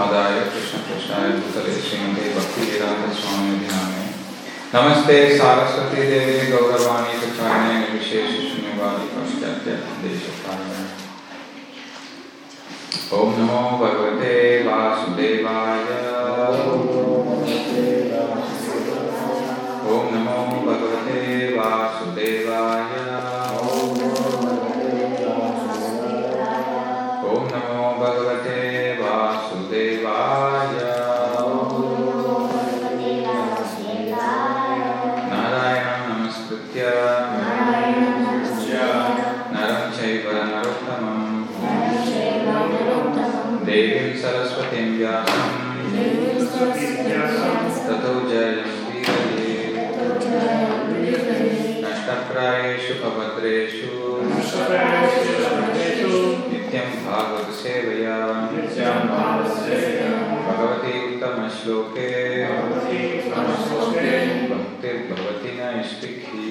आदाय, कृष्णकृष्णाय भूतले श्रीमते भक्तिवेदांत स्वामी नामे नमस्ते, सारस्वती देवी, गौरवाणी प्रचारणे विशेष शून्यवादी पाश्चात्य देशकारण ओम नमो भगवते वासुदेवाय। ओम नमो भगवते वासुदेवाय।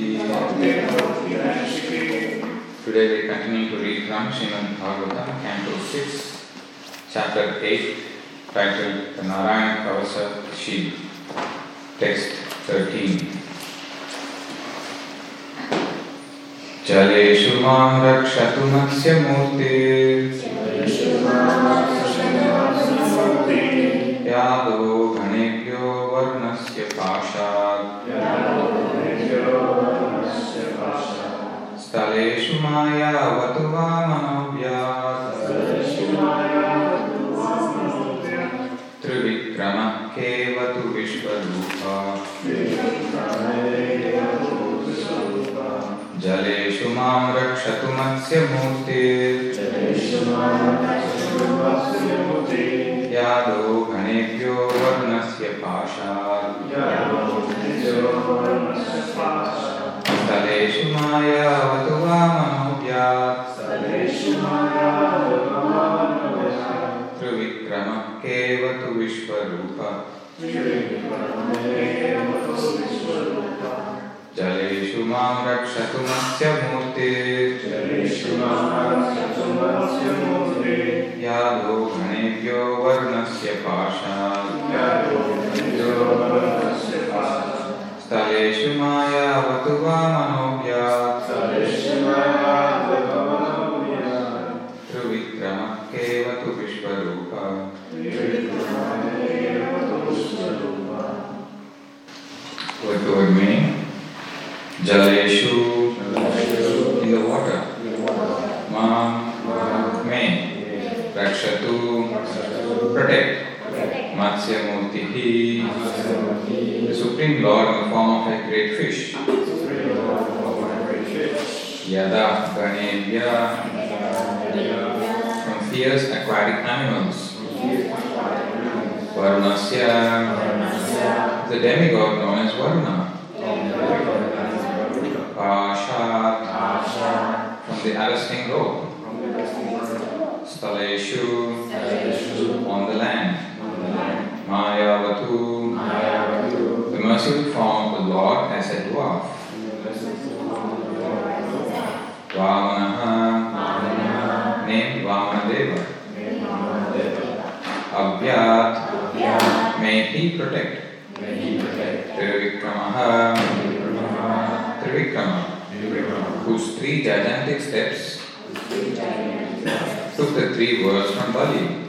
Today we continue to read from Srimad Bhagavatam, Canto 6, Chapter 8, titled The Narayana Kavasa Shield. Text 13. जलेषु माँ रक्षतु मत्स्यमूर्ति मां रक्षतु मत्स्यमूर्ति। यादो घणेभ्यो वर्णस्य पाशात्। स्थलेषु मायावतु वामनोऽव्यात् त्रिविक्रमः केवतु विश्वरूपः मां रक्षतु मत्स्यमूर्ति यादो घणेभ्यो वर्णस्य पाशात् स्थलेषु मायावतु वामनोऽव्यात् Jaleshu in the water. Mam me. Rakshatu protect. Matsya Murtihi the Supreme Lord in the form of a great fish. Yada Ganebhya from fierce aquatic animals. Varunasya the demigod known as Varuna. Pashat from the arresting rope. Staleshu. On the land. Mayavatu. The merciful form of the Lord as a dwarf. Vamanaha. Named Vamanadeva. Avyat may he protect. Trivikramaha Trivikrama whose three gigantic steps took the three worlds from Bali.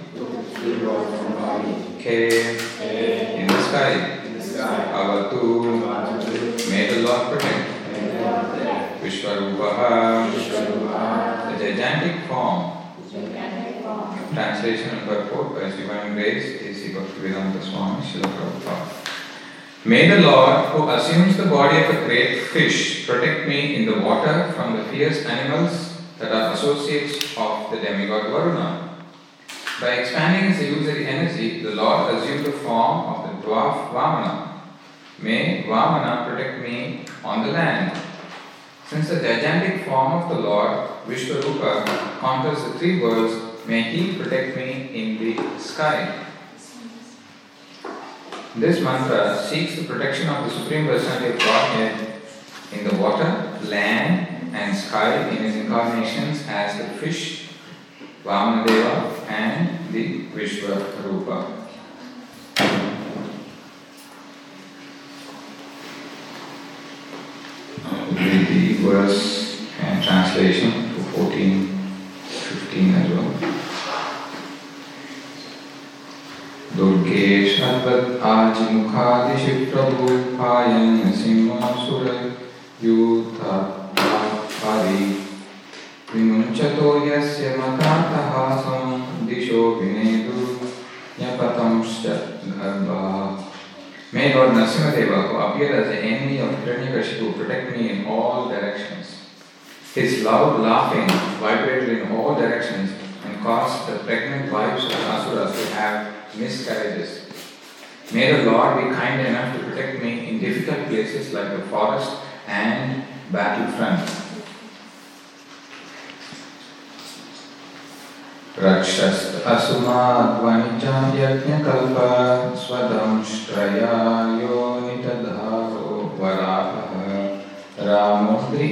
K in the sky. Avatu may the Lord protect. Vishwarupaha the gigantic form. Translation and purport by Divine Grace A.C. Bhaktivedanta Swami Srila Prabhupada. May the Lord, who assumes the body of a great fish, protect me in the water from the fierce animals that are associates of the demigod Varuna. By expanding his illusory energy, the Lord assumed the form of the dwarf Vamana. May Vamana protect me on the land. Since the gigantic form of the Lord, Vishwarupa, conquers the three worlds, may he protect me in the sky. This mantra seeks the protection of the Supreme Personality of Godhead in the water, land, and sky in his incarnations as the fish, Vamanadeva, and the Vishwarupa. Read the verse and translation दुर्गे शरबत् आजिमुखादिशि प्रभु पायन् सिंहासुर यूथारि विमुञ्चतो यस्य मतातः सं दिशो विनेदु न्यपतंश्च गर्भाः May Lord Narasimhadeva, who appeared as the enemy of Hiranyakashipu, protect me in all directions. His loud laughing vibrated in all directions and caused the pregnant wives of Asuras to have miscarriages. May the Lord be kind enough to protect me in difficult places like the forest and battlefront. रक्षस्त असुमाध्वनिजां यज्ञकल्प स्वदंष्ट्रया योनितधारो वराहः रामोद्रि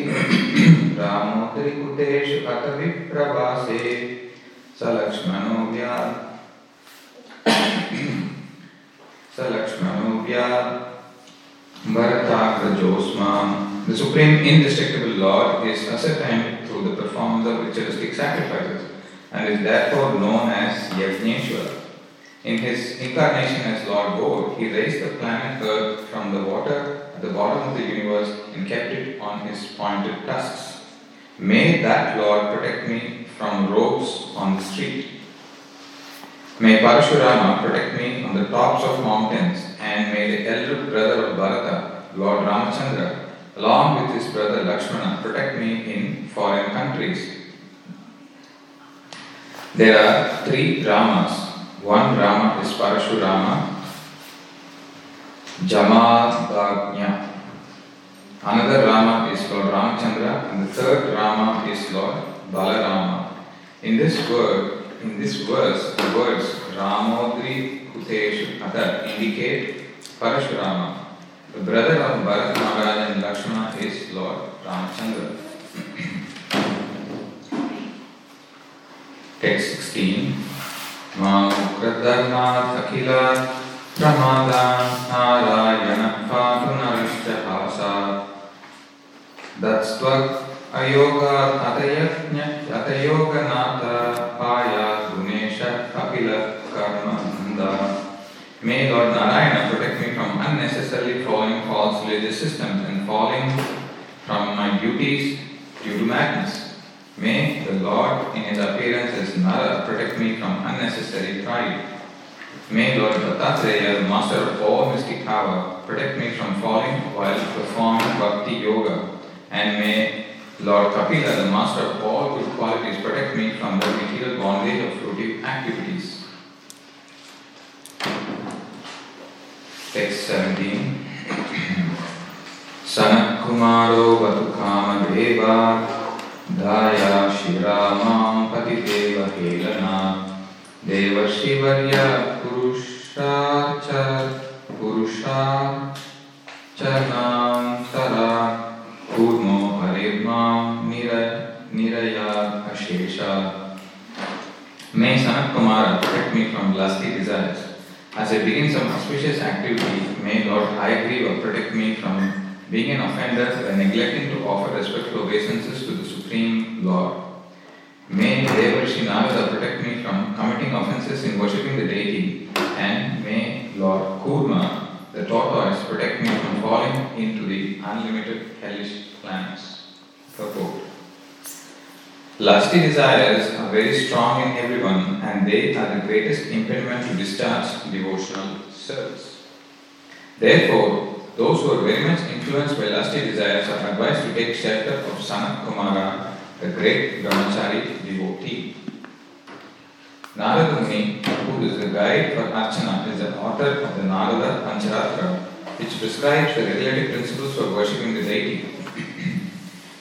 रामोद्रिकुटेषु अत विप्रवासे स लक्ष्मणो व्या The Supreme Indestructible Lord is ascertained through the performance of ritualistic sacrifices and is therefore known as Yajneshwara. In his incarnation as Lord God, he raised the planet Earth from the water at the bottom of the universe and kept it on his pointed tusks. May that Lord protect me from rogues on the street. May Parashurama protect me on the tops of mountains, and may the elder brother of Bharata, Lord Ramachandra, along with his brother Lakshmana, protect me in foreign countries. There are three Ramas. One Rama is Parashurama, Jamadagnya. Another Rama is Lord Ramachandra, and the third Rama is Lord Balarama. In this word, in this verse, the words Ramodri Kuteshu Ata indicate Parashurama. The brother of Bharat Maharaj and Lakshmana is Lord Ramachandra. Text 16. Mamukradharnath Akhila Pramadan Narayana Patu Narishahasa Datstvak Ayoga Atayajna Atayoga Kapila Karma May Lord Narayana protect me from unnecessarily following false religious systems and falling from my duties due to madness. May the Lord, in his appearance as Nara, protect me from unnecessary pride. May Lord Dattatreya, the master of all mystic power, protect me from falling while performing bhakti yoga. And may Lord Kapila, the master of all good qualities, protect me from the material bondage of fruitive activities. Text 17. Sanat Kumaro Vatukama धाया श्रीरामां पतिदेव Helena देवर्षिवर्य पुरुषा च पुरुषा च नान्तरा कूर्मो हरिर्मां निर निरया Ashesha May Sanat Kumara protect me from lusty desires. As I begin some auspicious activity, may Lord Hayagriva protect me from being an offender by neglecting to offer respectful obeisances to the Supreme Lord. May Devarshi Narada protect me from committing offenses in worshipping the deity, and may Lord Kurma, the tortoise, protect me from falling into the unlimited hellish planets. Purport. Lusty desires are very strong in everyone, and they are the greatest impediment to discharge devotional service. Therefore, those who are very much influenced by lusty desires are advised to take shelter of Sanat Kumara, the great brahmachari devotee. Narada Muni, who is the guide for Archana, is the author of the Narada Pancharatra, which prescribes the regulative principles for worshipping the deity.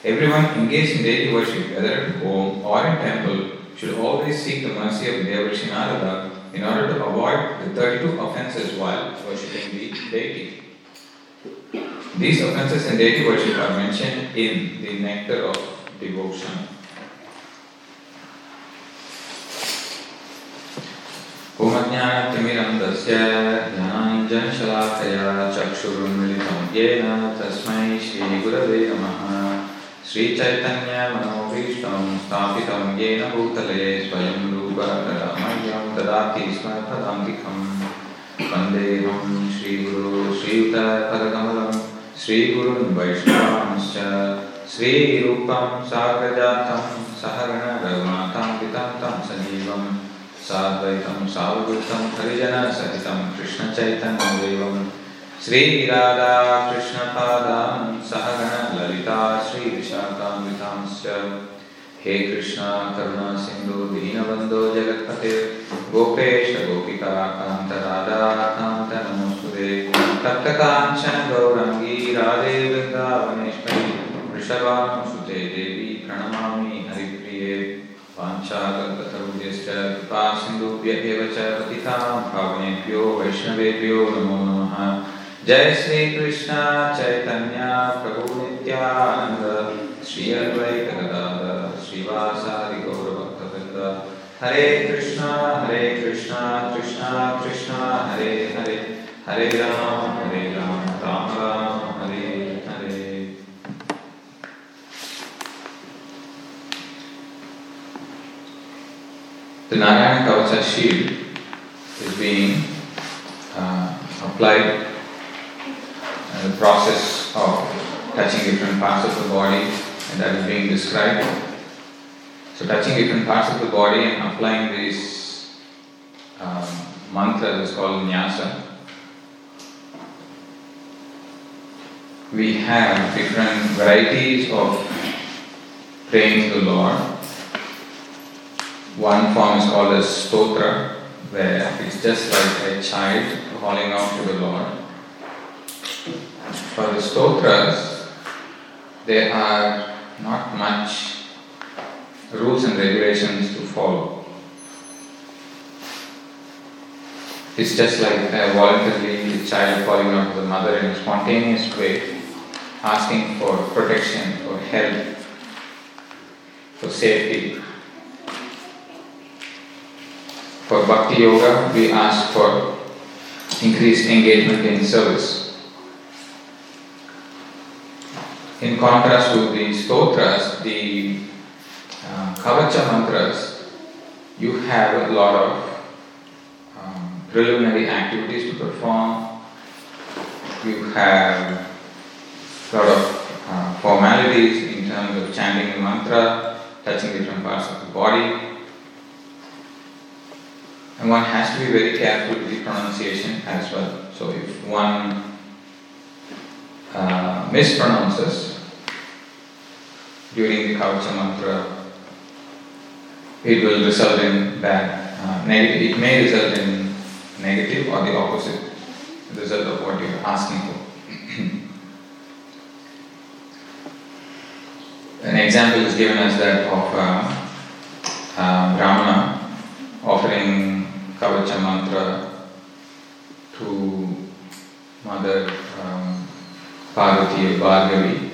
Everyone engaged in daily worship, whether at home or in temple, should always seek the mercy of Devarshi Narada in order to avoid the 32 offenses while worshipping the deity. These offenses in deity worship are mentioned in the Nectar of Devotion. होमज्ञानतिमिरं तस्य ध्यानाञ्जनशलाकया चक्षुरुन्मिलितं येन तस्मै श्रीगुरवे नमः श्रीचैतन्यमनोभीष्टं स्थापितं येन भूतले स्वयं रूपकरमह्यं ददाति स्म पदान्तिकं वन्देऽहं श्रीगुरो श्रीगुरुन् वैष्णवांश्च श्रीरूपं साग्रजातं सहगणरघुनाथान्वितं तं सजीवम् साद्वैतं सावधूतं हरिजनसहितं कृष्णचैतन्यदेवं श्रीराधा कृष्णपादां सहगणललिता श्रीविशाखान्वितांश्च हे कृष्णा, करुणा, सिन्धु, दीनबन्धो जगत्पते। गोपेश, गोपिका कान्तराधाकान्त नमोऽस्तुते तप्तकाञ्चन, गौरङ्गी, राधे वृन्दावनेश्वरी वृषभानुसुते देवी, प्रणमामि, हरिप्रिये। वाञ्छाकल्पतरुभ्यश्च कृपा, सिन्धुभ्य एव च पतितां पावनेभ्यो वैष्णवेभ्यो, नमो नमः। जय श्रीकृष्ण चैतन्य प्रभु नित्यानन्द श्री अद्वैत गदाधर श्रीवासादि गौरभक्तवृन्द। हरे कृष्णा हरे कृष्णा कृष्णा कृष्णा हरे हरे। हरे राम हरे Ram Ram Ram Hare Hare. The Narayana Kavacha shield is being uh, applied process of touching different parts of the body and that is being described. So touching different parts of the body and applying this um, mantras is called nyasa. We have different varieties of praying to the Lord. One form is called as stotra, where it's just like a child calling out to the Lord. For the stotras, there are not much rules and regulations to follow. It's just like a voluntarily the child calling out the mother in a spontaneous way, asking for protection, for help, for safety. For Bhakti Yoga, we ask for increased engagement in service. In contrast with the stotras, the uh, Kavacha mantras, you have a lot of um, preliminary activities to perform. You have a lot of uh, formalities in terms of chanting the mantra, touching different parts of the body. And one has to be very careful with the pronunciation as well. So if one uh, mispronounces during the Kavacha mantra, it will result in bad, uh, negative. It may result in negative or the opposite result of what you're asking for. An example is given as that of uh, uh, Brahmana offering Kavacha mantra to Mother um, Parvati or Bhargavi.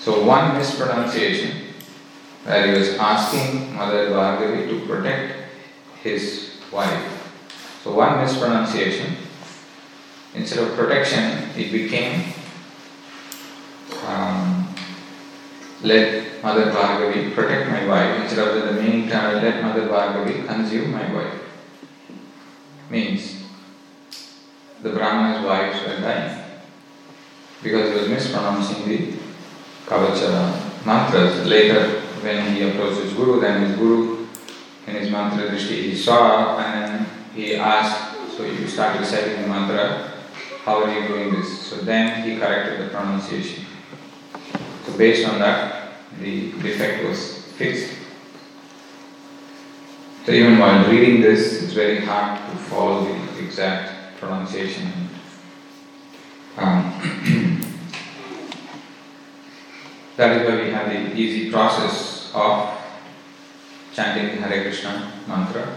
So one mispronunciation where he was asking Mother Bhargavi to protect his wife. So one mispronunciation, instead of protection, it became um, let Mother Bhargavi protect my wife. Instead of the meaning term, let Mother Bhargavi consume my wife. Means the Brahmana's wives were dying because he was mispronouncing the Kavacha mantras. Later, when he approached his Guru, then his Guru in his mantra drishti he saw and he asked, So you start reciting the mantra, how are you doing this? So then he corrected the pronunciation. So based on that, the defect was fixed. So even while reading this, it's very hard to follow the exact pronunciation. Um, that is why we have the easy process of chanting the Hare Krishna mantra.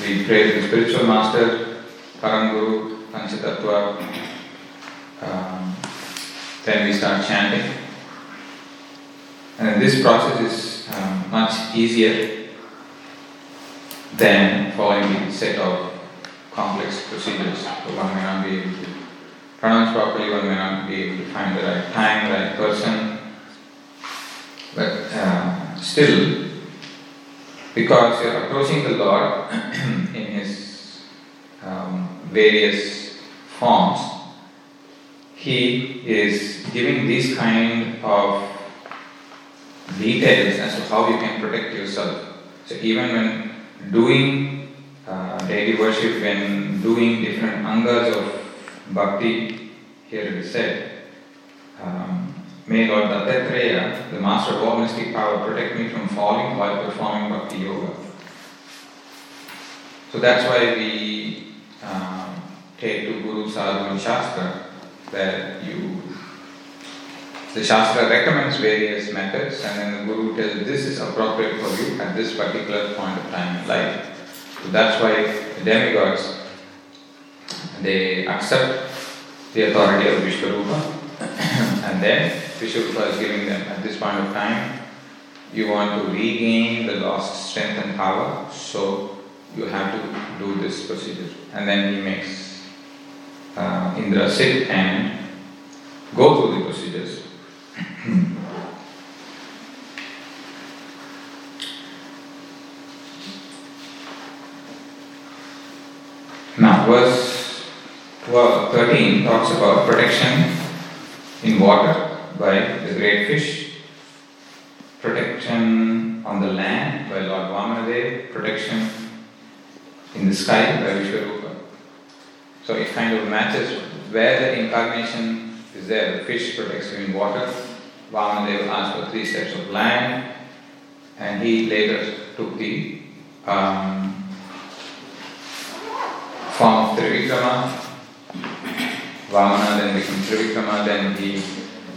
We pray to the spiritual master, Param Guru, Panchatattva. Um, then we start chanting. And this process is um, much easier than following the set of complex procedures. So one may not be able to pronounce properly, one may not be able to find the right time, right person. But uh, still, because you're approaching the Lord in His um, various forms, He is giving these kind of details as to how you can protect yourself. So even when doing uh, daily worship, when doing different angas of bhakti, here it is said, um, may Lord Dattatreya, the master of all mystic power, protect me from falling while performing bhakti yoga. So that's why we um, take to Guru, Sadhu and Shastra you the Shastra recommends various methods, and then the Guru tells this is appropriate for you at this particular point of time in life. So that's why the demigods they accept the authority of Vishwarupa, and then Vishwarupa is giving them at this point of time. You want to regain the lost strength and power, so you have to do this procedure. And then he makes uh, Indra sit and go through the procedures. now, verse 12, 13 talks about protection in water by the great fish, protection on the land by Lord Vamanadev, protection in the sky by Vishwarupa. So it kind of matches where the incarnation is there. The fish protects you in water. Vamanadeva asked for three steps of land, and he later took the um, form of Trivikrama. Vamana then became Trivikrama, then he.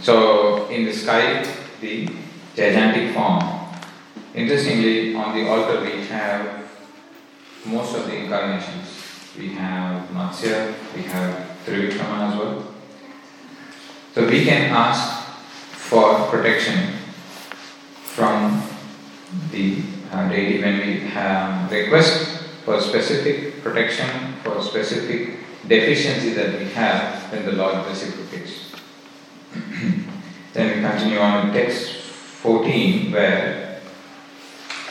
So in the sky, the gigantic form. Interestingly, on the altar we have most of the incarnations. We have Matsya, we have Trivikrama as well. So we can ask for protection from the uh, deity when we have request for specific protection for specific deficiency that we have, then the Lord reciprocates. then we continue on text 14 where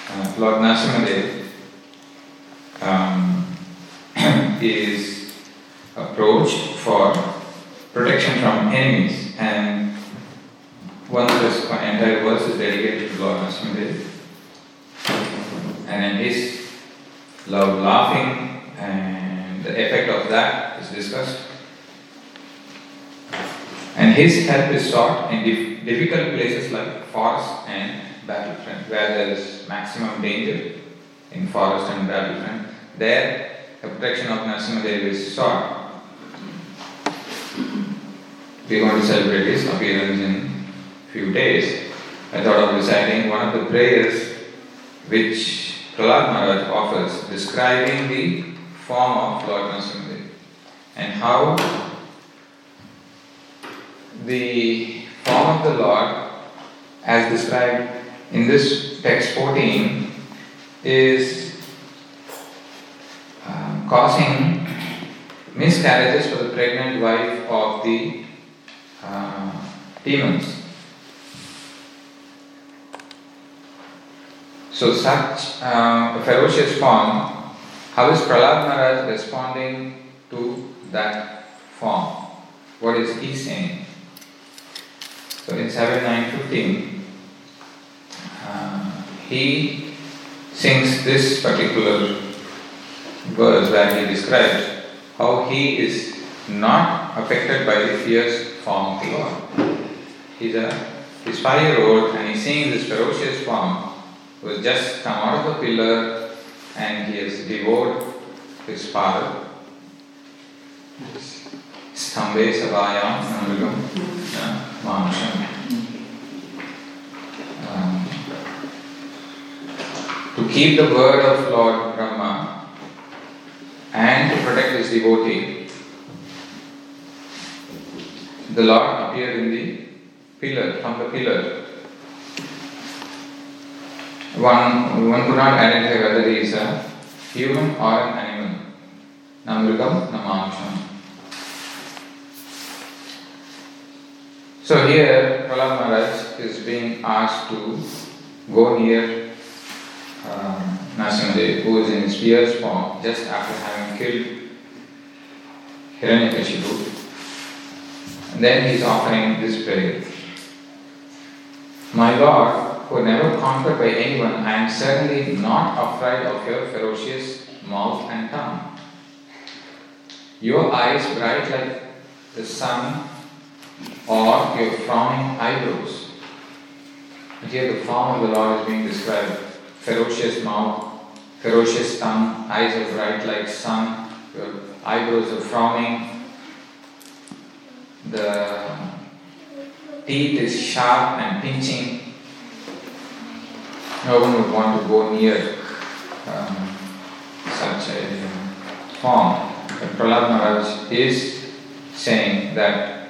uh, Lord Narasimhadev um, is approached for protection from enemies and one one entire verse is dedicated to Lord Narasimhadev and then his love laughing and the effect of that is discussed. And his help is sought in dif- difficult places like forest and battlefront where there is maximum danger in forest and battlefront. There the protection of Narasimhadev is sought. We are going to celebrate his appearance in few days. I thought of reciting one of the prayers which Prahlad Maharaj offers describing the form of Lord Narasimhadev and how the form of the Lord as described in this text 14 is um, causing miscarriages for the pregnant wife of the uh, demons. So, such uh, a ferocious form, how is Prahlad Maharaj responding to that form? What is he saying? So, in 7915, uh, he sings this particular verse where he describes how he is not affected by the fierce form of the Lord. He's a he's five year old and he's seeing this ferocious form who has just come out of the pillar and he has devoured his father. Stambhe Savayam Namrigam Manasham. Um, to keep the word of Lord Brahma and to protect his devotee, the Lord appeared in the pillar, from the pillar. One, one could not identify whether he is a human or an animal. Namrugam Namansham. So here Prahlad Maharaj is being asked to go near um, Narasimhadev, who is in his form just after having killed Hiranyakashipu. And then he is offering this prayer. My Lord, who never conquered by anyone, I am certainly not afraid of your ferocious mouth and tongue. Your eyes bright like the sun, or your frowning eyebrows. And here the form of the Lord is being described ferocious mouth, ferocious tongue, eyes are bright like sun, your eyebrows are frowning, the teeth is sharp and pinching. No one would want to go near um, such a form. But Prahlad Maharaj is saying that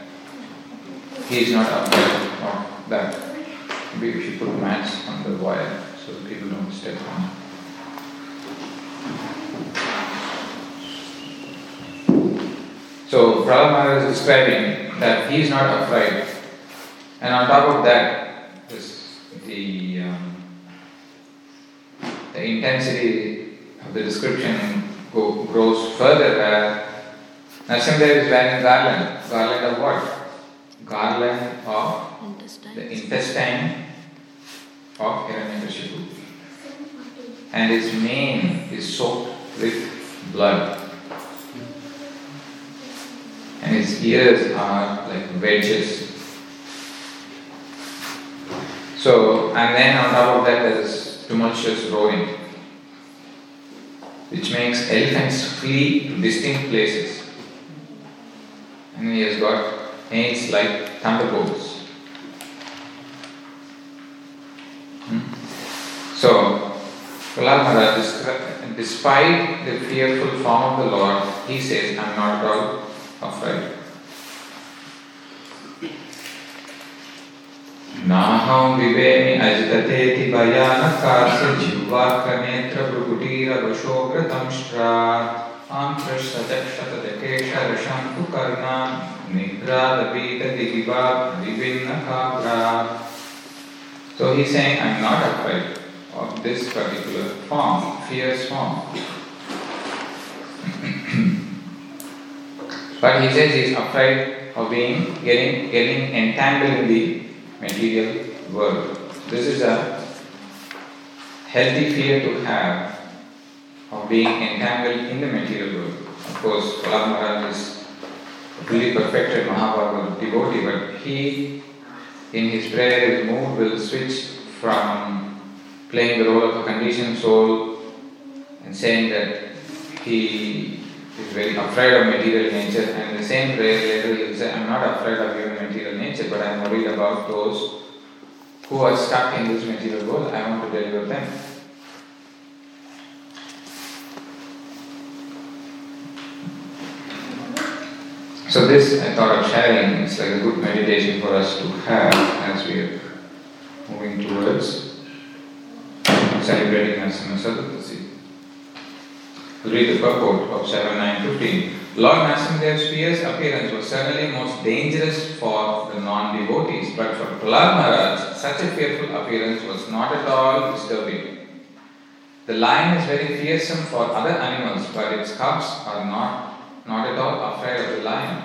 he is not afraid of that. Maybe we should put mats on the wire so people don't step on. So Prahlad Maharaj is describing that he is not afraid. And on top of that, this, the, the intensity of the description go, grows further uh, where Narasimhadev is wearing garland. Garland of what? Garland of the intestine of Hiranyakashipu. And his mane is soaked with blood. And his ears are like wedges. So, and then on top of that, there is tumultuous roaring, which makes elephants flee to distinct places. And he has got aids like thunderbolts. Hmm? So, Prahlad despite the fearful form of the Lord, he says, I am not at all afraid. नाहं विवेमि अजिततेति भयानकास्य जिह्वाक्रनेत्रभृकुटीरवशोकृतंष्ट्रात् आन्त्रशतक्षतकेशरशं तु कर्णान् निद्रादपीतदिगिवात् विभिन्नकाभ्रात् So he's saying, I'm not afraid of this particular form, fierce form. but he says he's afraid of being getting getting entangled in the material world. This is a healthy fear to have of being entangled in the material world. Of course, Prahlad Maharaj is a fully perfected Mahabhagavata devotee, but he, in his prayer, his mood will switch from playing the role of a conditioned soul and saying that he is very afraid of material nature, and the same prayer later he will say, I'm not afraid of human material nature, but I'm worried about those who are stuck in this material world. I want to deliver them. So this I thought of sharing. It's like a good meditation for us to have as we are moving towards celebrating Narasimha Chaturdashi. Read the purport of 7915. Lord Narasimhadev's fierce appearance was certainly most dangerous for the non-devotees, but for Prahlad Maharaj, such a fearful appearance was not at all disturbing. The lion is very fearsome for other animals, but its cubs are not, not at all afraid of the lion.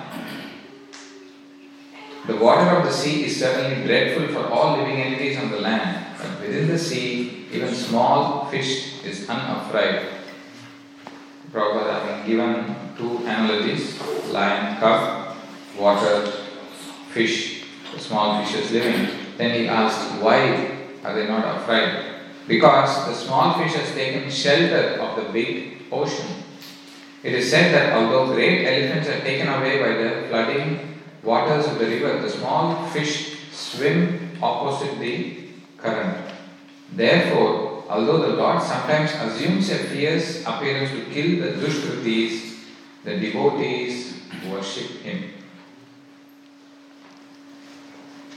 The water of the sea is certainly dreadful for all living entities on the land, but within the sea, even small fish is unafraid. Prabhupada having given two analogies lion, cub, water, fish, small fishes living. Then he asked, why are they not afraid? Because the small fish has taken shelter of the big ocean. It is said that although great elephants are taken away by the flooding waters of the river, the small fish swim opposite the current. Therefore, although the Lord sometimes assumes a fierce appearance to kill the Dushkritis, the devotees worship him.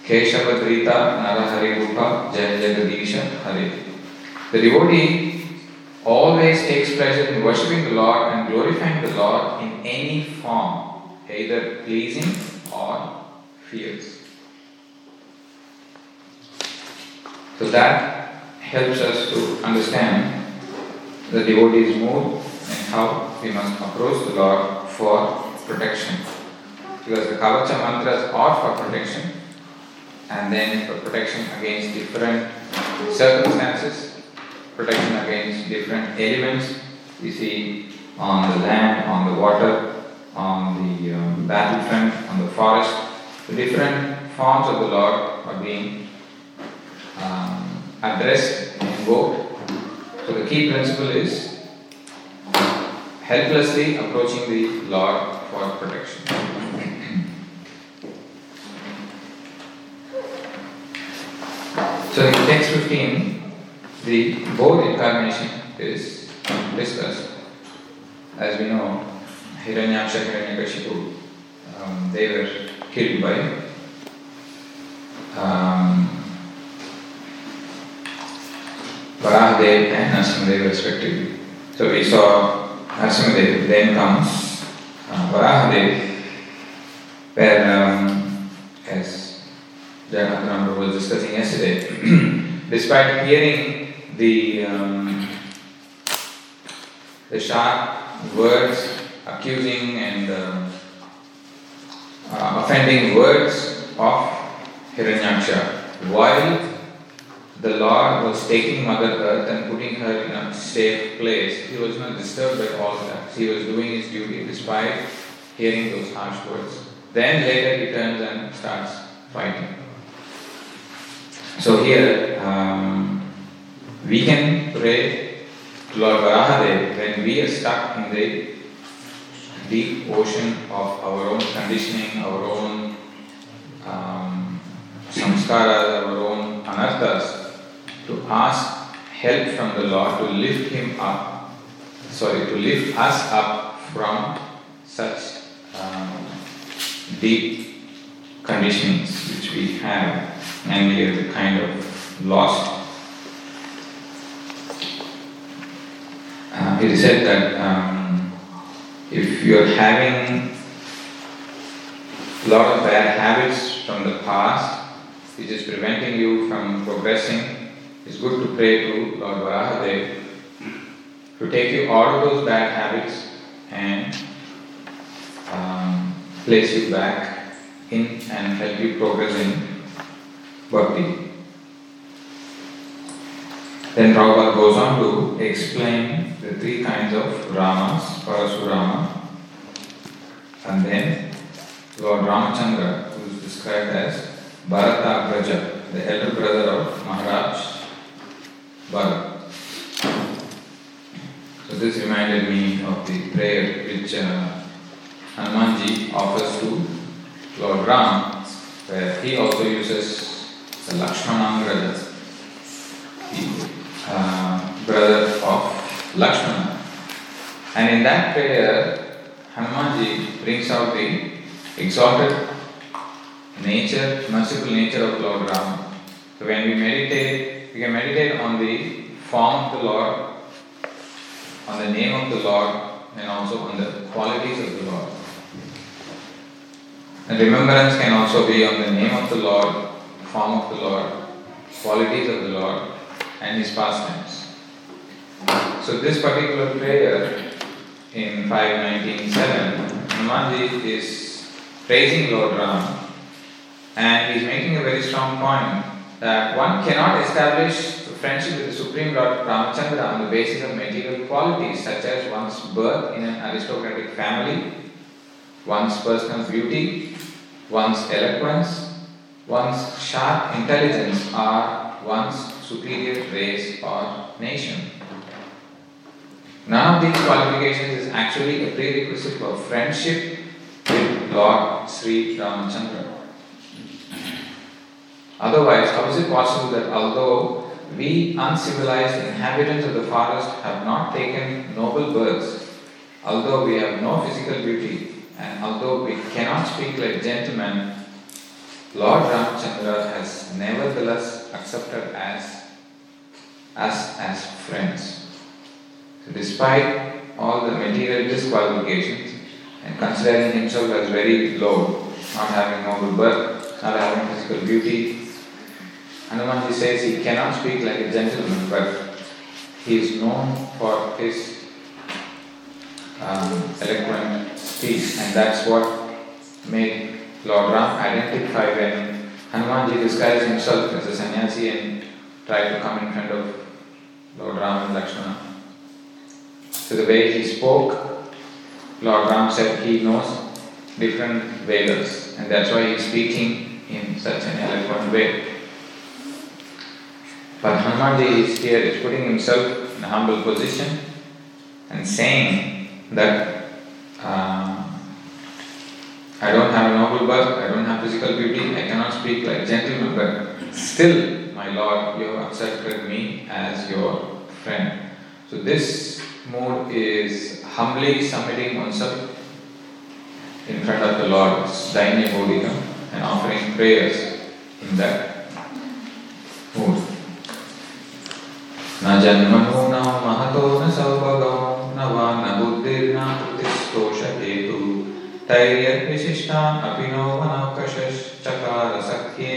Keshavadrita Narahari Rupa Jaya Hare. The devotee always takes pleasure in worshipping the Lord and glorifying the Lord in any form, either pleasing or fierce. So that helps us to understand the devotee's mood and how we must approach the Lord for protection. Because the Kavacha mantras are for protection and then for protection against different circumstances, protection against different elements we see on the land, on the water, on the um, battlefront, on the forest. The different forms of the Lord are being um, addressed and invoked. So the key principle is helplessly approaching the Lord for protection. so in text 15, the both incarnation is discussed. As we know, Hiranyaksha, and Hiranyakashipu, um, they were killed by um, Varahadev and Narasimhadev respectively. So we saw Narasimhadev, then comes uh, Varahadev, where, um, as Jagannath was discussing yesterday, despite hearing the um, the sharp words, accusing and uh, uh, offending words of Hiranyaksha, while the Lord was taking Mother Earth and putting her in a safe place, he was not disturbed by all that. He was doing his duty despite hearing those harsh words. Then later he turns and starts fighting. So here um, we can pray to Lord Varahadev when we are stuck in the deep ocean of our own conditioning, our own um, samskaras, our own anarthas, to ask help from the Lord to lift him up, sorry, to lift us up from such um, deep conditions which we have and we are kind of lost. Uh, it is said that um, if you are having a lot of bad habits from the past, which is preventing you from progressing, it's good to pray to Lord Varahadev to take you out of those bad habits and um, place you back in and help you progress in bhakti. Then Prabhupada goes on to explain the three kinds of Ramas, Parasurama, and then Lord Ramachandra, who is described as Bharatagraja, the elder brother of Maharaj Bharat. So this reminded me of the prayer which uh, Hanumanji offers to Lord Ram, where he also uses the Lakshmanagraja, the uh, brother of Lakshmana. And in that prayer, Hanumanji brings out the exalted nature, merciful nature of Lord Ram. So when we meditate, we can meditate on the form of the Lord, on the name of the Lord, and also on the qualities of the Lord. And remembrance can also be on the name of the Lord, form of the Lord, qualities of the Lord, and his pastimes. So this particular prayer in 519.7, Hanumanji is praising Lord Ram and he's making a very strong point that one cannot establish friendship with the Supreme Lord Ramachandra on the basis of material qualities such as one's birth in an aristocratic family, one's personal beauty, one's eloquence, one's sharp intelligence, or one's superior race or nation. None of these qualifications is actually a prerequisite for friendship with Lord Sri Ramachandra. Otherwise, how is it possible that although we uncivilized inhabitants of the forest have not taken noble births, although we have no physical beauty, and although we cannot speak like gentlemen, Lord Ramchandra has nevertheless accepted as us as friends. So despite all the material disqualifications and considering himself as very low, not having noble birth, not having physical beauty, Hanumanji says he cannot speak like a gentleman, but he is known for his um, eloquent speech, and that's what made Lord Ram identify when Hanumanji disguised himself as a sannyasi and tried to come in front of Lord Ram and Lakshmana. So the way he spoke, Lord Ram said he knows different Vedas, and that's why he's speaking in such an eloquent way. But Hanumanji is here, is putting himself in a humble position and saying that uh, I don't have a noble birth, I don't have physical beauty, I cannot speak like gentlemen, but still, my Lord, you have accepted me as your friend. So this mood is humbly submitting oneself in front of the Lord, Dainya Bodhika, and offering prayers in that mood. न जन्मनो न महतो न सौभगो न वा न बुद्धिर्न कृतिस्तोषहेतु तैर्यद्विशिष्टान् अपि नो वनौकशश्चकार सख्ये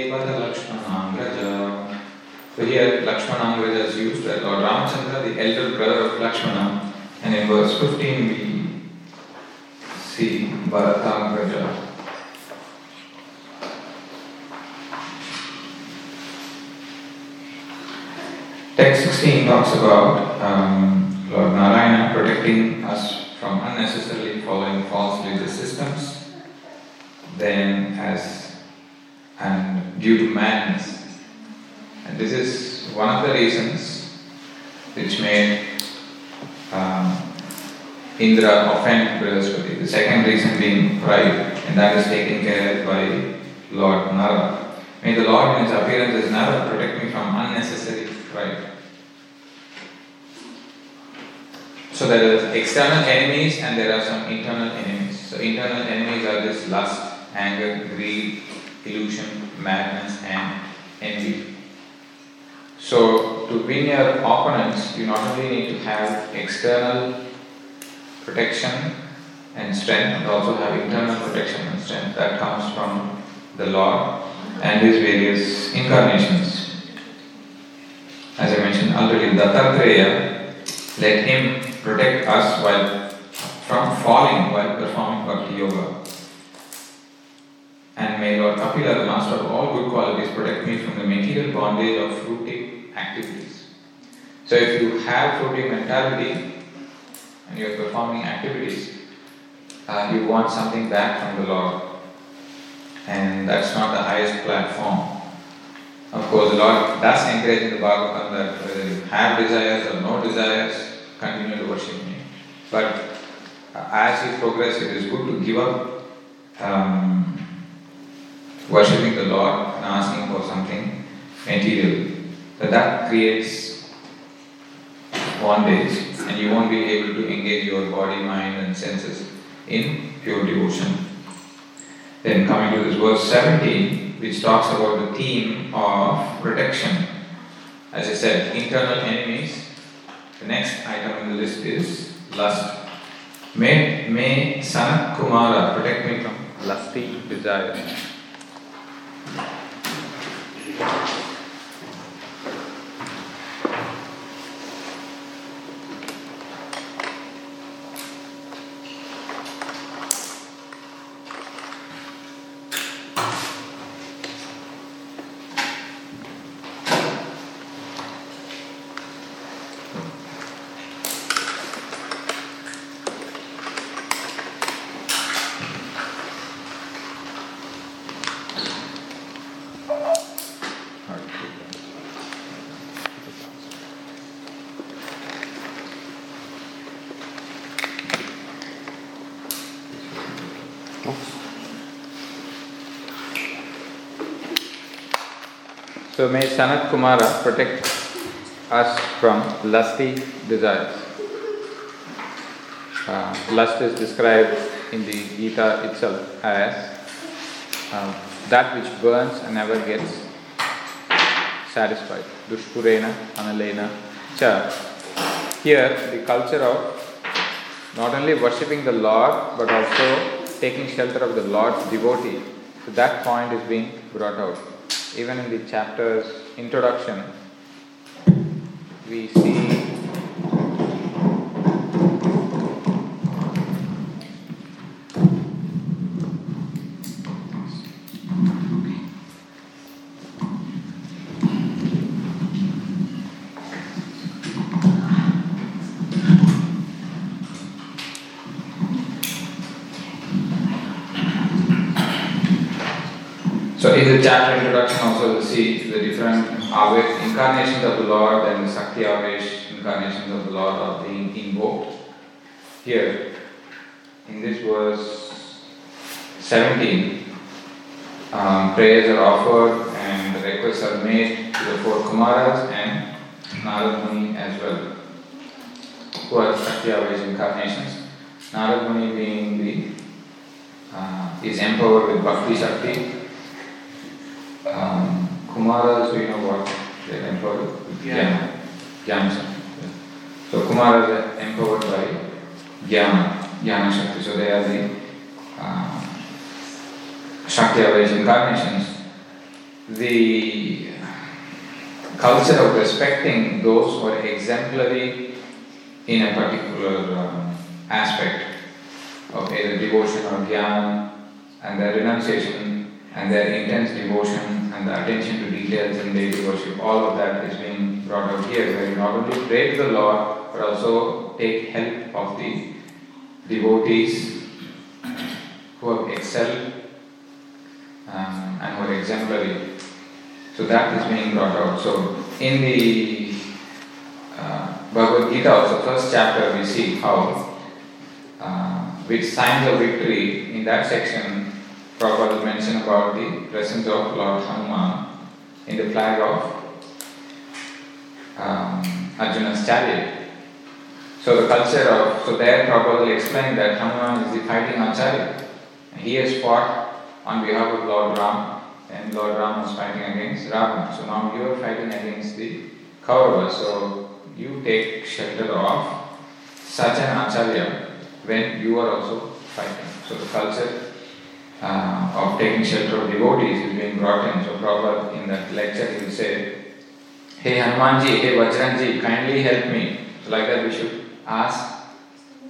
So here Lakshmanangraja is used as Lord Ramchandra, the elder brother of Lakshmana, and in verse 15 we see Bharatangraja. Text 16 talks about um, Lord Narayana protecting us from unnecessarily following false religious systems, then as and due to madness. And this is one of the reasons which made um, Indra offend Brihaspati. The second reason being pride, and that is taken care of by Lord Nara. May the Lord in his appearance as Nara protect me from unnecessary pride. So there are external enemies and there are some internal enemies. So internal enemies are this lust, anger, greed, illusion, madness, and envy. So to win your opponents, you not only need to have external protection and strength, but also have internal protection and strength that comes from the Lord and His various incarnations. As I mentioned already, Dattatreya, let him protect us while from falling while performing Bhakti Yoga. And may Lord Kapila, the master of all good qualities, protect me from the material bondage of fruitive activities. So if you have fruitive mentality and you are performing activities, uh, you want something back from the Lord. And that's not the highest platform. Of course, the Lord does encourage in the Bhagavatam that whether you have desires or no desires, continue to worship me. But as you progress, it is good to give up um, worshipping the Lord and asking for something material. So that creates bondage, and you won't be able to engage your body, mind, and senses in pure devotion. Then coming to this verse 17, which talks about the theme of protection. As I said, internal enemies the next item in the list is lust. May, may Sanat Kumara protect me from lusty desires. So may Sanat Kumara protect us from lusty desires. Uh, lust is described in the Gita itself as um, that which burns and never gets satisfied. Dushpurena, analena, cha. here the culture of not only worshipping the Lord but also taking shelter of the Lord's devotee. So that point is being brought out. Even in the chapter's introduction, we see So in the chapter introduction also we see the different incarnations of the Lord and the Sakti Avesh incarnations of the Lord are being invoked. Here, in this verse 17, um, prayers are offered and requests are made to the four Kumaras and Narad Muni as well, who are Sakti Avesh incarnations. Narad Muni being the uh, is empowered with Bhakti Shakti um, Kumaras, you know what they're empowered? Yeah. Jnana. So Kumaras are empowered by Jnana, Jnana Shakti. So they are the uh, Shakti Avesh incarnations. The culture of respecting those who are exemplary in a particular um, aspect of either devotion or jnana and their renunciation and their intense devotion and the attention to details in daily worship, all of that is being brought out here, where you not only pray to the Lord, but also take help of the devotees who have excelled um, and who are exemplary. So that is being brought out. So in the uh, Bhagavad Gita, also first chapter, we see how uh, with signs of victory in that section Prabhupada mentioned about the presence of Lord Hanuman in the flag of um, Arjuna's chariot. So the culture of, so there Prabhupada explained that Hanuman is the fighting Acharya. He has fought on behalf of Lord Ram and Lord Ram was fighting against Ravana. So now you are fighting against the Kauravas. So you take shelter of such an Acharya when you are also fighting. So the culture uh, of taking shelter of devotees is being brought in. So Prabhupada in that lecture he will say, Hey Hanumanji, hey Vajranji, kindly help me. So like that we should ask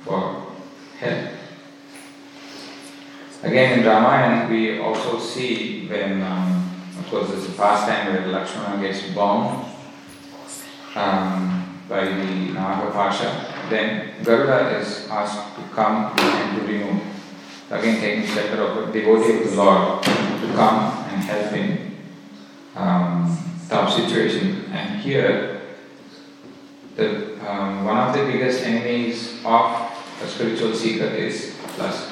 for help. Again in Ramayana we also see when, um, of course there's a pastime where Lakshmana gets bound um, by the Nagapasha, then Garuda is asked to come and to remove again taking shelter of a devotee of the Lord to come and help in um, tough situation. And here, the um, one of the biggest enemies of a spiritual seeker is lust.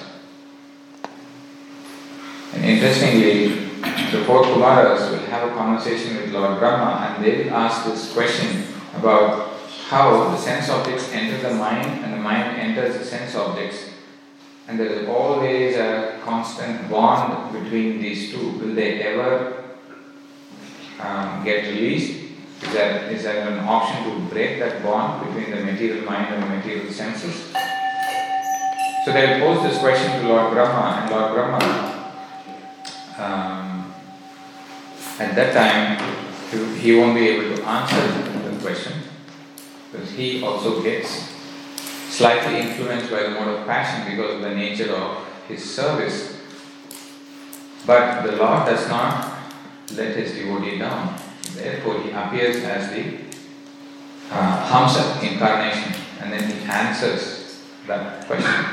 And interestingly, the four Kumaras will have a conversation with Lord Brahma and they will ask this question about how the sense objects enter the mind and the mind enters the sense objects and there is always a constant bond between these two. Will they ever um, get released? Is there, is there an option to break that bond between the material mind and the material senses? So they will pose this question to Lord Brahma, and Lord Brahma, um, at that time, he won't be able to answer the question because he also gets slightly influenced by the mode of passion because of the nature of his service. But the Lord does not let his devotee down. Therefore, he appears as the uh, Hamsa incarnation and then he answers that question.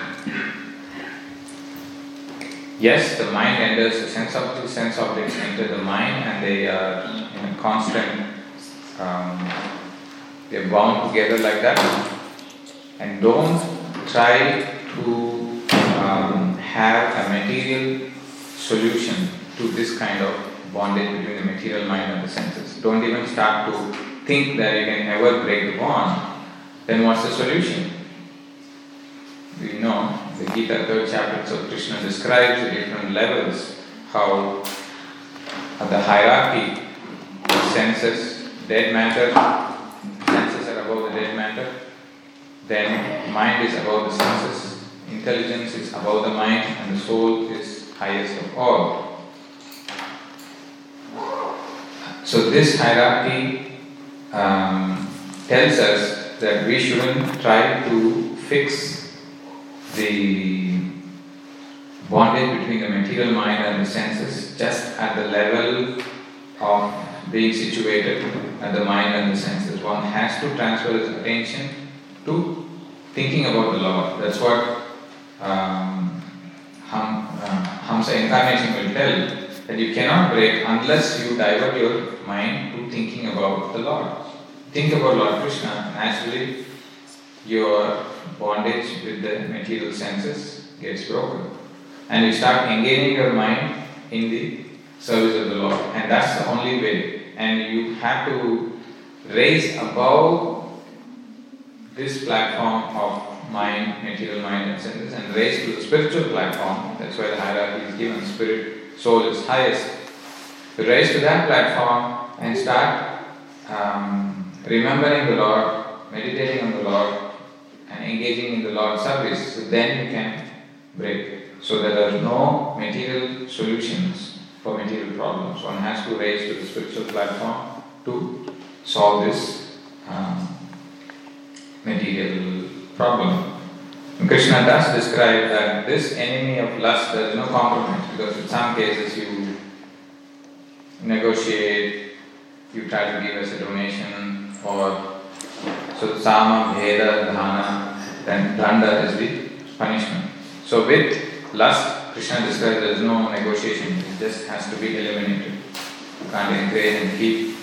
Yes, the mind enters the sense objects, sense objects enter the mind and they are in a constant, um, they're bound together like that and don't try to um, have a material solution to this kind of bondage between the material mind and the senses. Don't even start to think that you can ever break the bond. Then what's the solution? We know the Gita third chapter so Krishna describes the different levels, how the hierarchy, the senses, dead matter, senses are above the dead matter, then mind is above the senses, intelligence is above the mind, and the soul is highest of all. So, this hierarchy um, tells us that we shouldn't try to fix the bondage between the material mind and the senses just at the level of being situated at the mind and the senses. One has to transfer his attention to thinking about the Lord. That's what um, Ham, uh, Hamsa incarnation will tell that you cannot break unless you divert your mind to thinking about the Lord. Think about Lord Krishna, naturally your bondage with the material senses gets broken. And you start engaging your mind in the service of the Lord. And that's the only way. And you have to raise above this platform of mind, material mind and senses, and raise to the spiritual platform. That's why the hierarchy is given. Spirit, soul is highest. You raise to that platform and start um, remembering the Lord, meditating on the Lord, and engaging in the Lord's service. So then you can break. So there are no material solutions for material problems. One has to raise to the spiritual platform to solve this problem. And Krishna does describe that this enemy of lust, there is no compromise because in some cases you negotiate, you try to give a donation, or so sama, bheda, dhana, then danda is the punishment. So with lust, Krishna describes there is no negotiation, it just has to be eliminated. You can't encourage and keep,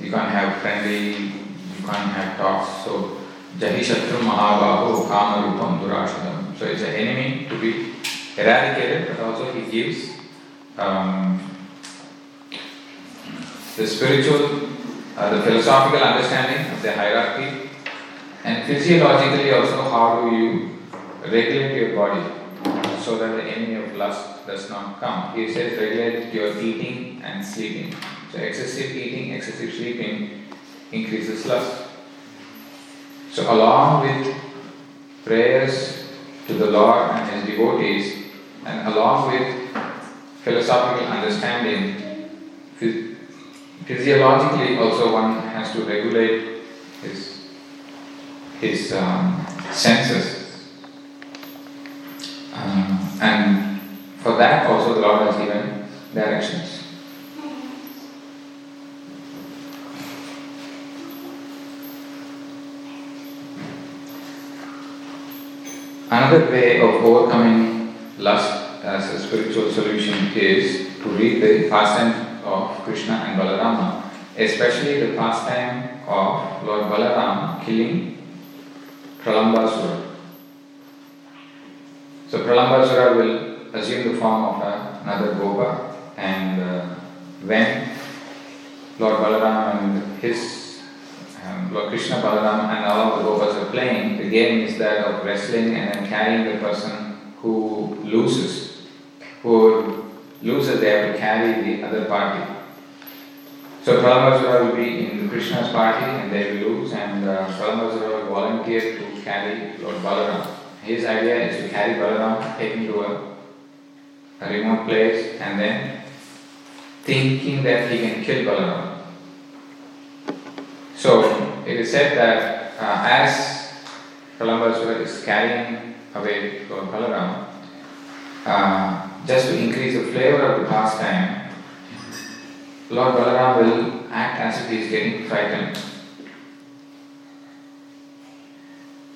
you can't have friendly, you can't have talks. So Jahi Shatru Mahabahu Kama Rupam Durashadam. So it's an enemy to be eradicated, but also he gives um, the spiritual, uh, the philosophical understanding of the hierarchy, and physiologically also how do you regulate your body so that the enemy of lust does not come. He says regulate your eating and sleeping. So excessive eating, excessive sleeping increases lust. So along with prayers to the Lord and His devotees, and along with philosophical understanding, physiologically also one has to regulate his his um, senses. Um, and for that also the Lord has given directions. Another way of overcoming lust as a spiritual solution is to read the pastime of Krishna and Balarama, especially the pastime of Lord Balarama killing Pralambasura. So Pralambasura will assume the form of another Gopa, and uh, when Lord Balarama and his Krishna, Balaram, and all of the Gopas are playing, the game is that of wrestling and then carrying the person who loses. Who loses, they have to carry the other party. So Pralambasura will be in Krishna's party and they will lose, and uh, Pralambasura will volunteer to carry Lord Balaram. His idea is to carry Balaram, take him to a, a remote place, and then thinking that he can kill Balaram. So it is said that uh, as Pralambasura is carrying away Lord Balaram, uh, just to increase the flavor of the pastime, Lord Balaram will act as if he is getting frightened.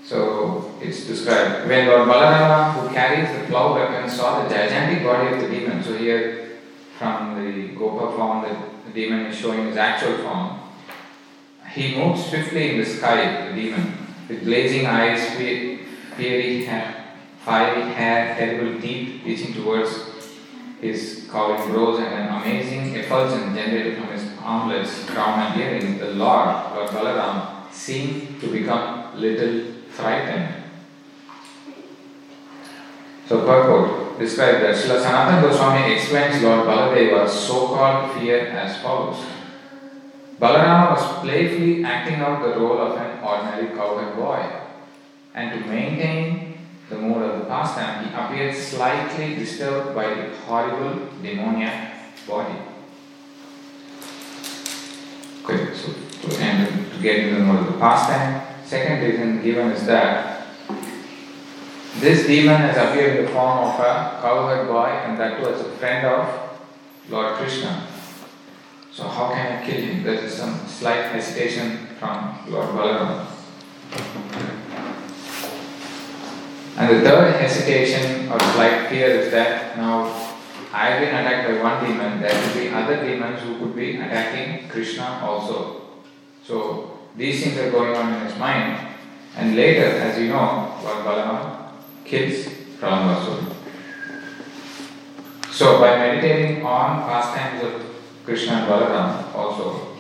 So it's described when Lord Balarama, who carries the plough weapon, saw the gigantic body of the demon. So here, from the Gopa form, the demon is showing his actual form. He moved swiftly in the sky, the demon, with blazing eyes, fiery hair, fiery hair, terrible teeth reaching towards his cowling brows, and an amazing effulgence generated from his armlets, crown, and earrings. The Lord, Lord Balaram, seemed to become little frightened. So purport described that Srila Sanatana Goswami explains Lord Baladeva's so-called fear as follows. Balarama was playfully acting out the role of an ordinary cowherd boy. and to maintain the mood of the pastime, he appeared slightly disturbed by the horrible demoniac body. Okay, so to, and to get into the mood of the pastime, second reason given is that this demon has appeared in the form of a cowherd boy and that was a friend of Lord Krishna. So how can I kill him? There is some slight hesitation from Lord Balaram. And the third hesitation or slight fear is that now I've been attacked by one demon, there could be other demons who could be attacking Krishna also. So these things are going on in his mind. And later, as you know, Lord Balaram kills Pralambasura. So by meditating on pastimes of Krishna and Balaram also,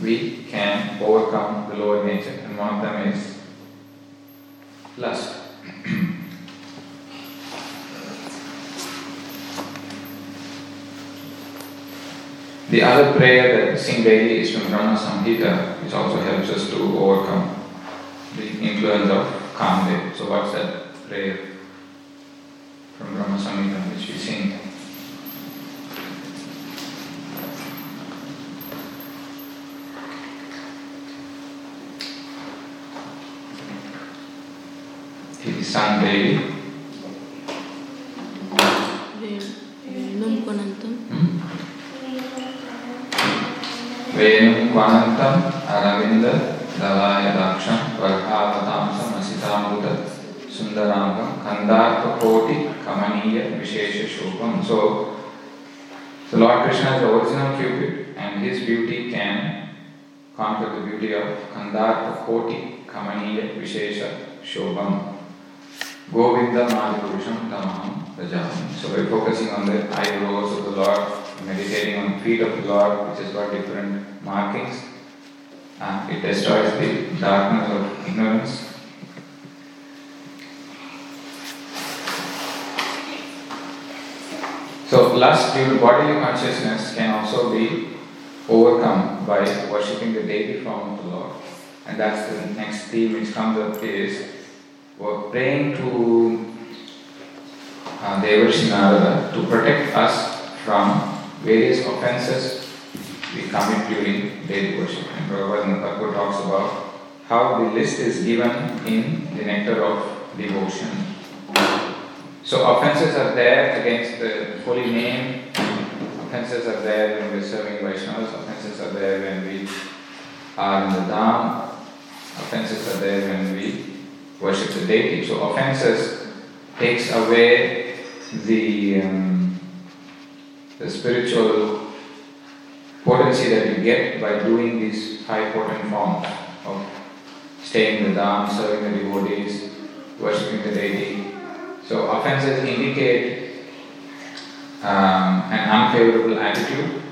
we can overcome the lower nature, and one of them is lust. the other prayer that we sing daily is from Brahma Samhita, which also helps us to overcome the influence of Kamdev. So, what's that prayer from Brahma Samhita which we sing? Sunday. Venum quantum. Hmm? Venum quantum aravinda dalaya daksham varghavatamsam asitamruta sundarangam kandarpa koti kamaniya vishesha shobham. So, so Lord Krishna is the original Cupid and his beauty can conquer the beauty of kandarpa koti kamaniya vishesha shobham. Govinda Madhurusham Tamaham Rajam. So we're focusing on the eyebrows of the Lord, meditating on the feet of the Lord, which has got different markings. Uh, it destroys the darkness of ignorance. So lust due to bodily consciousness can also be overcome by worshipping the deity form of the Lord. And that's the next theme which comes up is we're praying to uh, Devarshi Narada to protect us from various offenses we commit during daily worship. And in the talks about how the list is given in the nectar of devotion. So offenses are there against the holy name, offenses are there when we're serving Vaishnavas, offenses are there when we are in the Dham, offenses are there when we worship the deity. So offenses takes away the um, the spiritual potency that you get by doing these high potent forms of staying in the dham, serving the devotees, worshipping the deity. So offenses indicate um, an unfavorable attitude.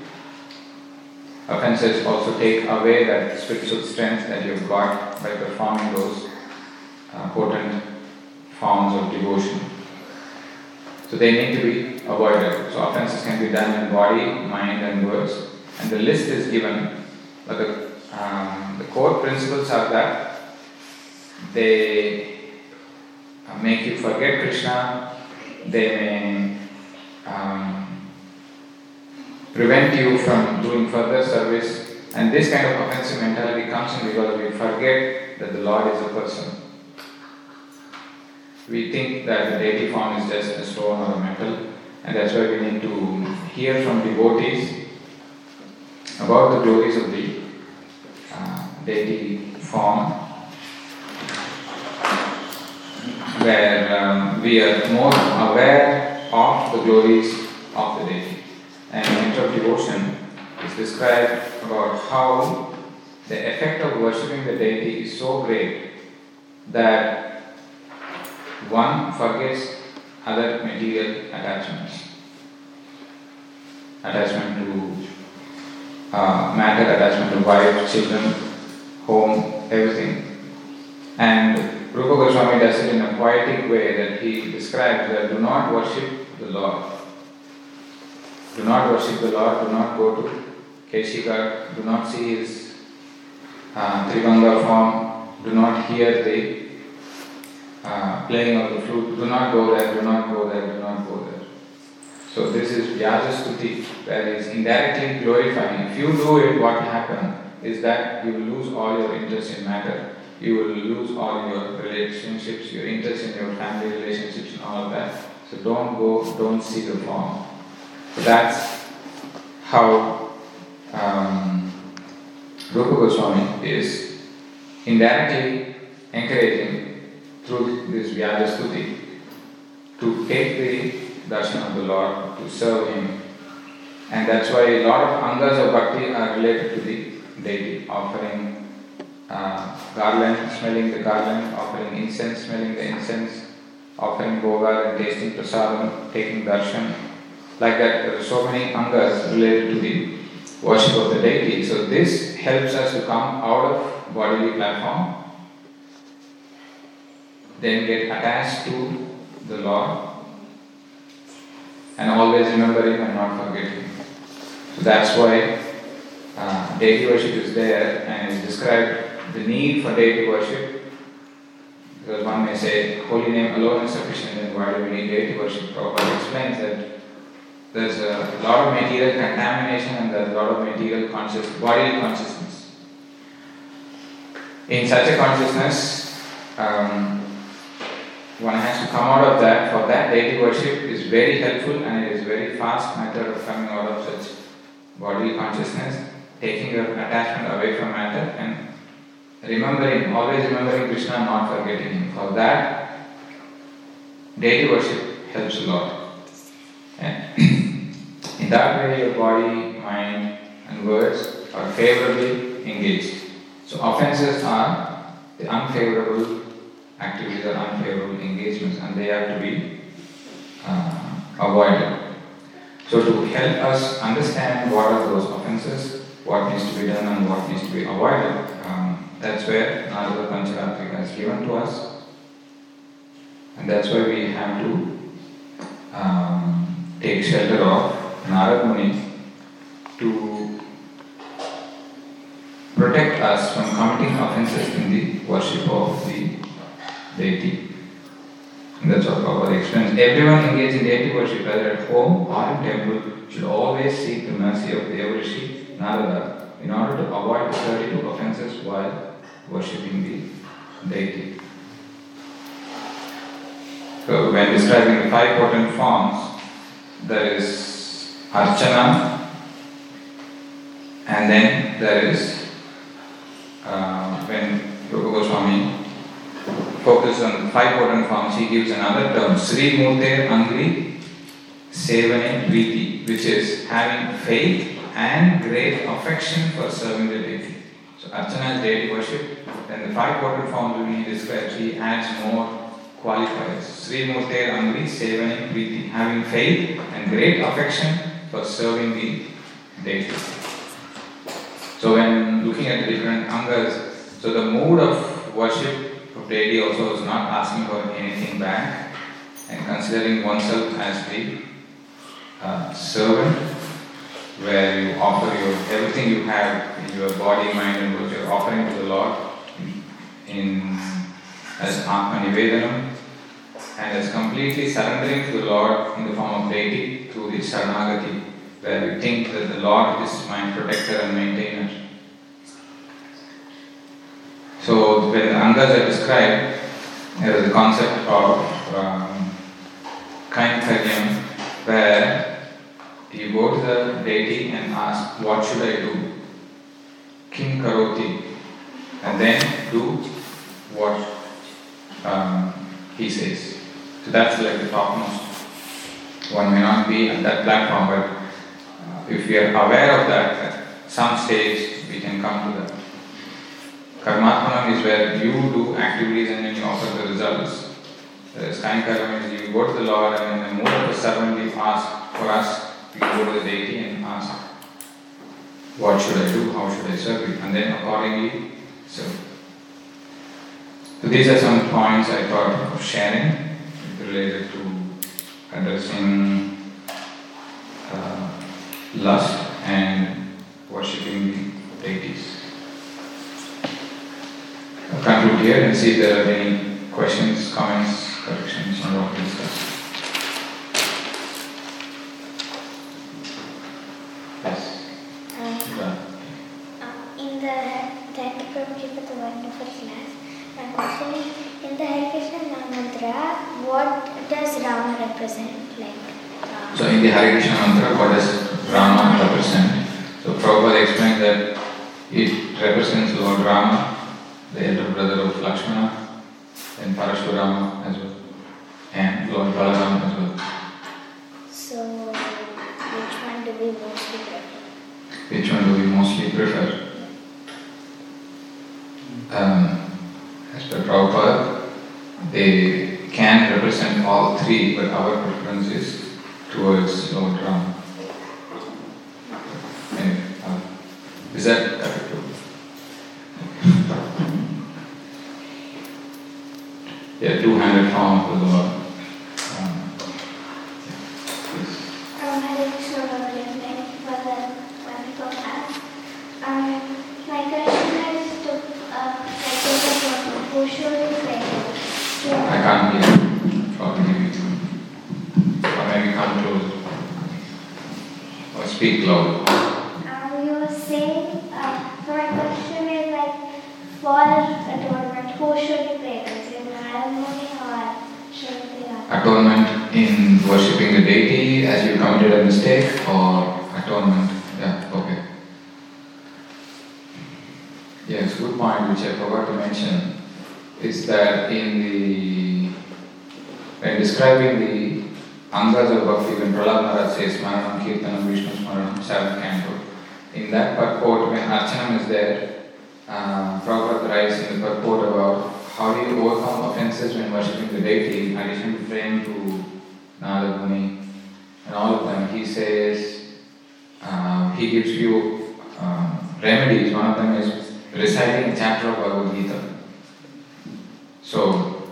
Offenses also take away that spiritual strength that you've got by performing those uh, potent forms of devotion. So they need to be avoided. So offenses can be done in body, mind, and words. And the list is given, but the, um, the core principles are that they uh, make you forget Krishna, they may um, prevent you from doing further service, and this kind of offensive mentality comes in because we forget that the Lord is a person. We think that the deity form is just a stone or a metal, and that's why we need to hear from devotees about the glories of the uh, deity form, where um, we are more aware of the glories of the deity. And Nectar of Devotion is described about how the effect of worshipping the deity is so great that one forgets other material attachments. Attachment to uh, matter, attachment to wife, children, home, everything. And Rupa Goswami does it in a poetic way that he describes that do not worship the Lord. Do not worship the Lord, do not go to Keshika, do not see his uh, Tribhanga form, do not hear the uh, playing of the flute, do not go there, do not go there, do not go there. So this is Vyajastuti, that is indirectly glorifying. If you do it, what will happen is that you will lose all your interest in matter. You will lose all your relationships, your interest in your family relationships and all that. So don't go, don't see the form. So that's how um, Rupa Goswami is indirectly encouraging through this Vyajastuti to take the darshan of the Lord, to serve Him. And that's why a lot of angas of bhakti are related to the deity, offering uh, garland, smelling the garland, offering incense, smelling the incense, offering bhoga and tasting prasadam, taking darshan. Like that, there are so many angas related to the worship of the deity. So this helps us to come out of bodily platform, then get attached to the Lord, and always remember Him and not forget Him. So that's why uh, deity worship is there and is described the need for deity worship. Because one may say holy name alone is sufficient, then why do we need deity worship? Prabhupada explains that there's a lot of material contamination and there's a lot of material conscious bodily consciousness. In such a consciousness, um, one has to come out of that. For that, deity worship is very helpful and it is very fast method of coming out of such bodily consciousness, taking your attachment away from matter and remembering, always remembering Krishna, not forgetting Him. For that, deity worship helps a lot. And in that way, your body, mind, and words are favorably engaged. So, offenses are the unfavorable activities or unfavorable engagements, and they have to be uh, avoided. So, to help us understand what are those offenses, what needs to be done, and what needs to be avoided, um, that's where Narada Pancharatrika is given to us, and that's why we have to um, take shelter of Narad Muni to protect us from committing offenses in the worship of the deity. That's what Prabhupada explains. Everyone engaged in deity worship, whether at home or in temple, should always seek the mercy of Devarshi Narada in order to avoid the 32 offenses while worshipping the deity. So when describing the five potent forms, there is Archana, and then there is uh, when Rupa Goswami focuses on five potent forms, he gives another term, Sri Murte Angri Sevane Priti, which is having faith and great affection for serving the deity. So Archana is deity worship, then the five potent forms be described, he adds more qualifiers. Sri Murte Angri Sevane Priti, having faith and great affection for serving the deity. So when looking at the different angas, so the mood of worship deity also is not asking for anything back and considering oneself as the uh, servant where you offer your everything you have in your body, mind and what you're offering to the Lord in as Atma Nivedanam and as completely surrendering to the Lord in the form of deity through the Saranagati where we think that the Lord is my protector and maintainer. So when the angas are described, there is a concept of um, where you go to the deity and ask, what should I do? Kim karoti. And then do what um, he says. So that's like the topmost. One may not be at that platform, but uh, if we are aware of that, at some stage we can come to that. Karmatmanam is where you do activities and then you offer the results. Whereas Kainkaram is you go to the Lord and in the mood of the servant you ask for us, go to the deity and ask, what should I do, how should I serve you? And then accordingly serve. So these are some points I thought of sharing related to addressing uh, lust and worshipping deities. here and see if there are any questions, comments, corrections on what we discussed. Yes. Um, um, in the thank you Prabhuji for the wonderful class. My question is in the Hare Krishna mantra, what does Rama represent? Like Rama? so in the Hare Krishna mantra, what does Rama represent? So Prabhupada explained that it represents Lord Rama the elder brother of Lakshmana, and Parashurama as well, and Lord Balaram as well. so, which one do we mostly prefer? Which one do we mostly prefer? Um, as per Prabhupada, they can represent all three, but our preference is towards Lord Rama. Anyway, uh, is that Yeah, two-handed form of the Lord. Um, yes. Um, Hare Krishna Bhagavan, for the wonderful class. Um, my question is to uh, like the person who should play. I can't hear you. Probably maybe. Or maybe come closer. Or speak loud. Um, you were saying, uh, so my question is like for a tournament, who should we play with? Is it Mahamuni or Shruti or Atonement in worshipping the deity as you committed a mistake or atonement. Yeah, okay. Yes, good point which I forgot to mention is that in the when describing the Angas of Bhakti when Prahlad Maharaj says Smaranam Kirtanam Vishnu Smaranam seventh canto in that purport when Archanam is there uh, Prabhupada writes in the purport about how do you overcome offenses when worshipping the deity? In addition to praying to Muni and all of them. He says uh, he gives you um, remedies. One of them is reciting a chapter of Bhagavad Gita. So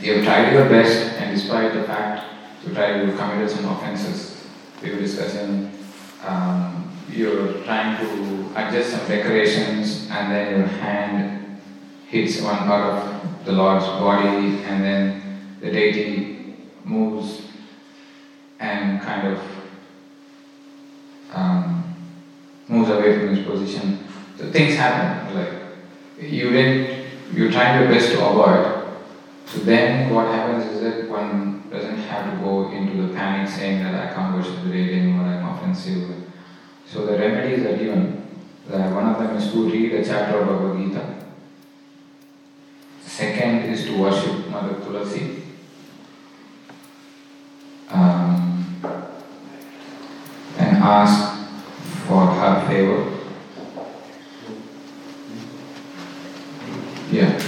you have tried your best and despite the fact you tried you committed some offenses we were discussing um, you're trying to adjust some decorations and then your hand hits one part of the Lord's body and then the deity moves and kind of um, moves away from his position. So things happen. Like you didn't, you tried your best to avoid. So then what happens is that one doesn't have to go into the panic saying that I can't worship the deity anymore, I'm offensive. So the remedies are given. One of them is to read a chapter of Bhagavad Gita. Second is to worship Mother Tulasi. Um, and ask for her favor. Yeah.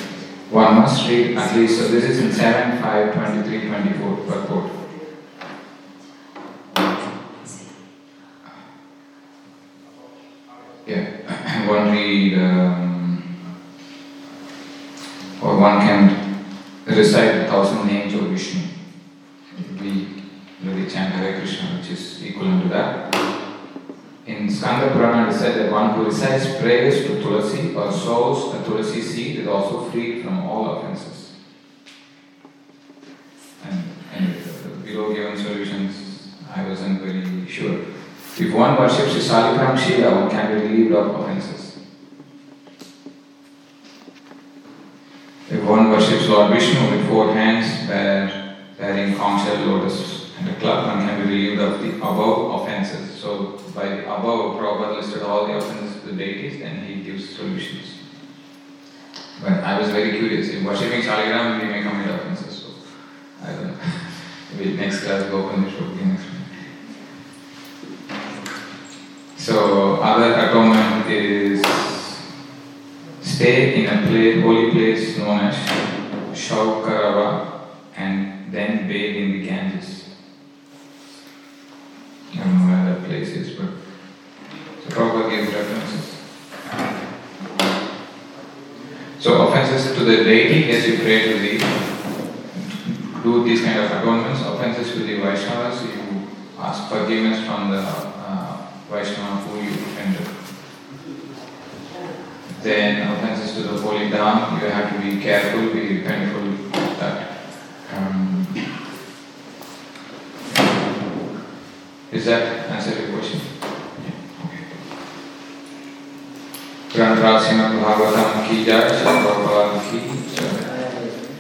One must read at least, so this is in 7, 5, 23, 24 purport. Yeah, one read, um, or one can recite a thousand names of Vishnu. We really chant Hare Krishna, which is equivalent to that. In Skanda Purana, it said that one who recites prayers to Tulasi or sows a Tulasi seed is also freed from all offenses. And the below given solutions, I wasn't very sure. If one worships the Shaligram Shila, one can be relieved of offenses. If one worships Lord Vishnu with four hands, bear, bearing shell, lotus, and a club, one can be relieved of the above offenses. So, by the above, Prabhupada listed all the offenses of the deities, then he gives solutions. But I was very curious. In worshipping Shaligram, we may commit offenses. So, I don't know. Maybe next class, go open this book next. So, other atonement is stay in a place, holy place known as Shaukarava and then bathe in the Ganges. I don't know where that place is, but so Prabhupada gives references. So offenses to the deity, yes, you pray to the, do these kind of atonements. Offenses to the Vaishnavas, you ask forgiveness from the uh, Vaishnava who you offended then offenses to the holy dham, you have to be careful, be repentful with that. Um, is that answer your question? Granth Rasina Bhagavatam ki jai, Shambhavatam ki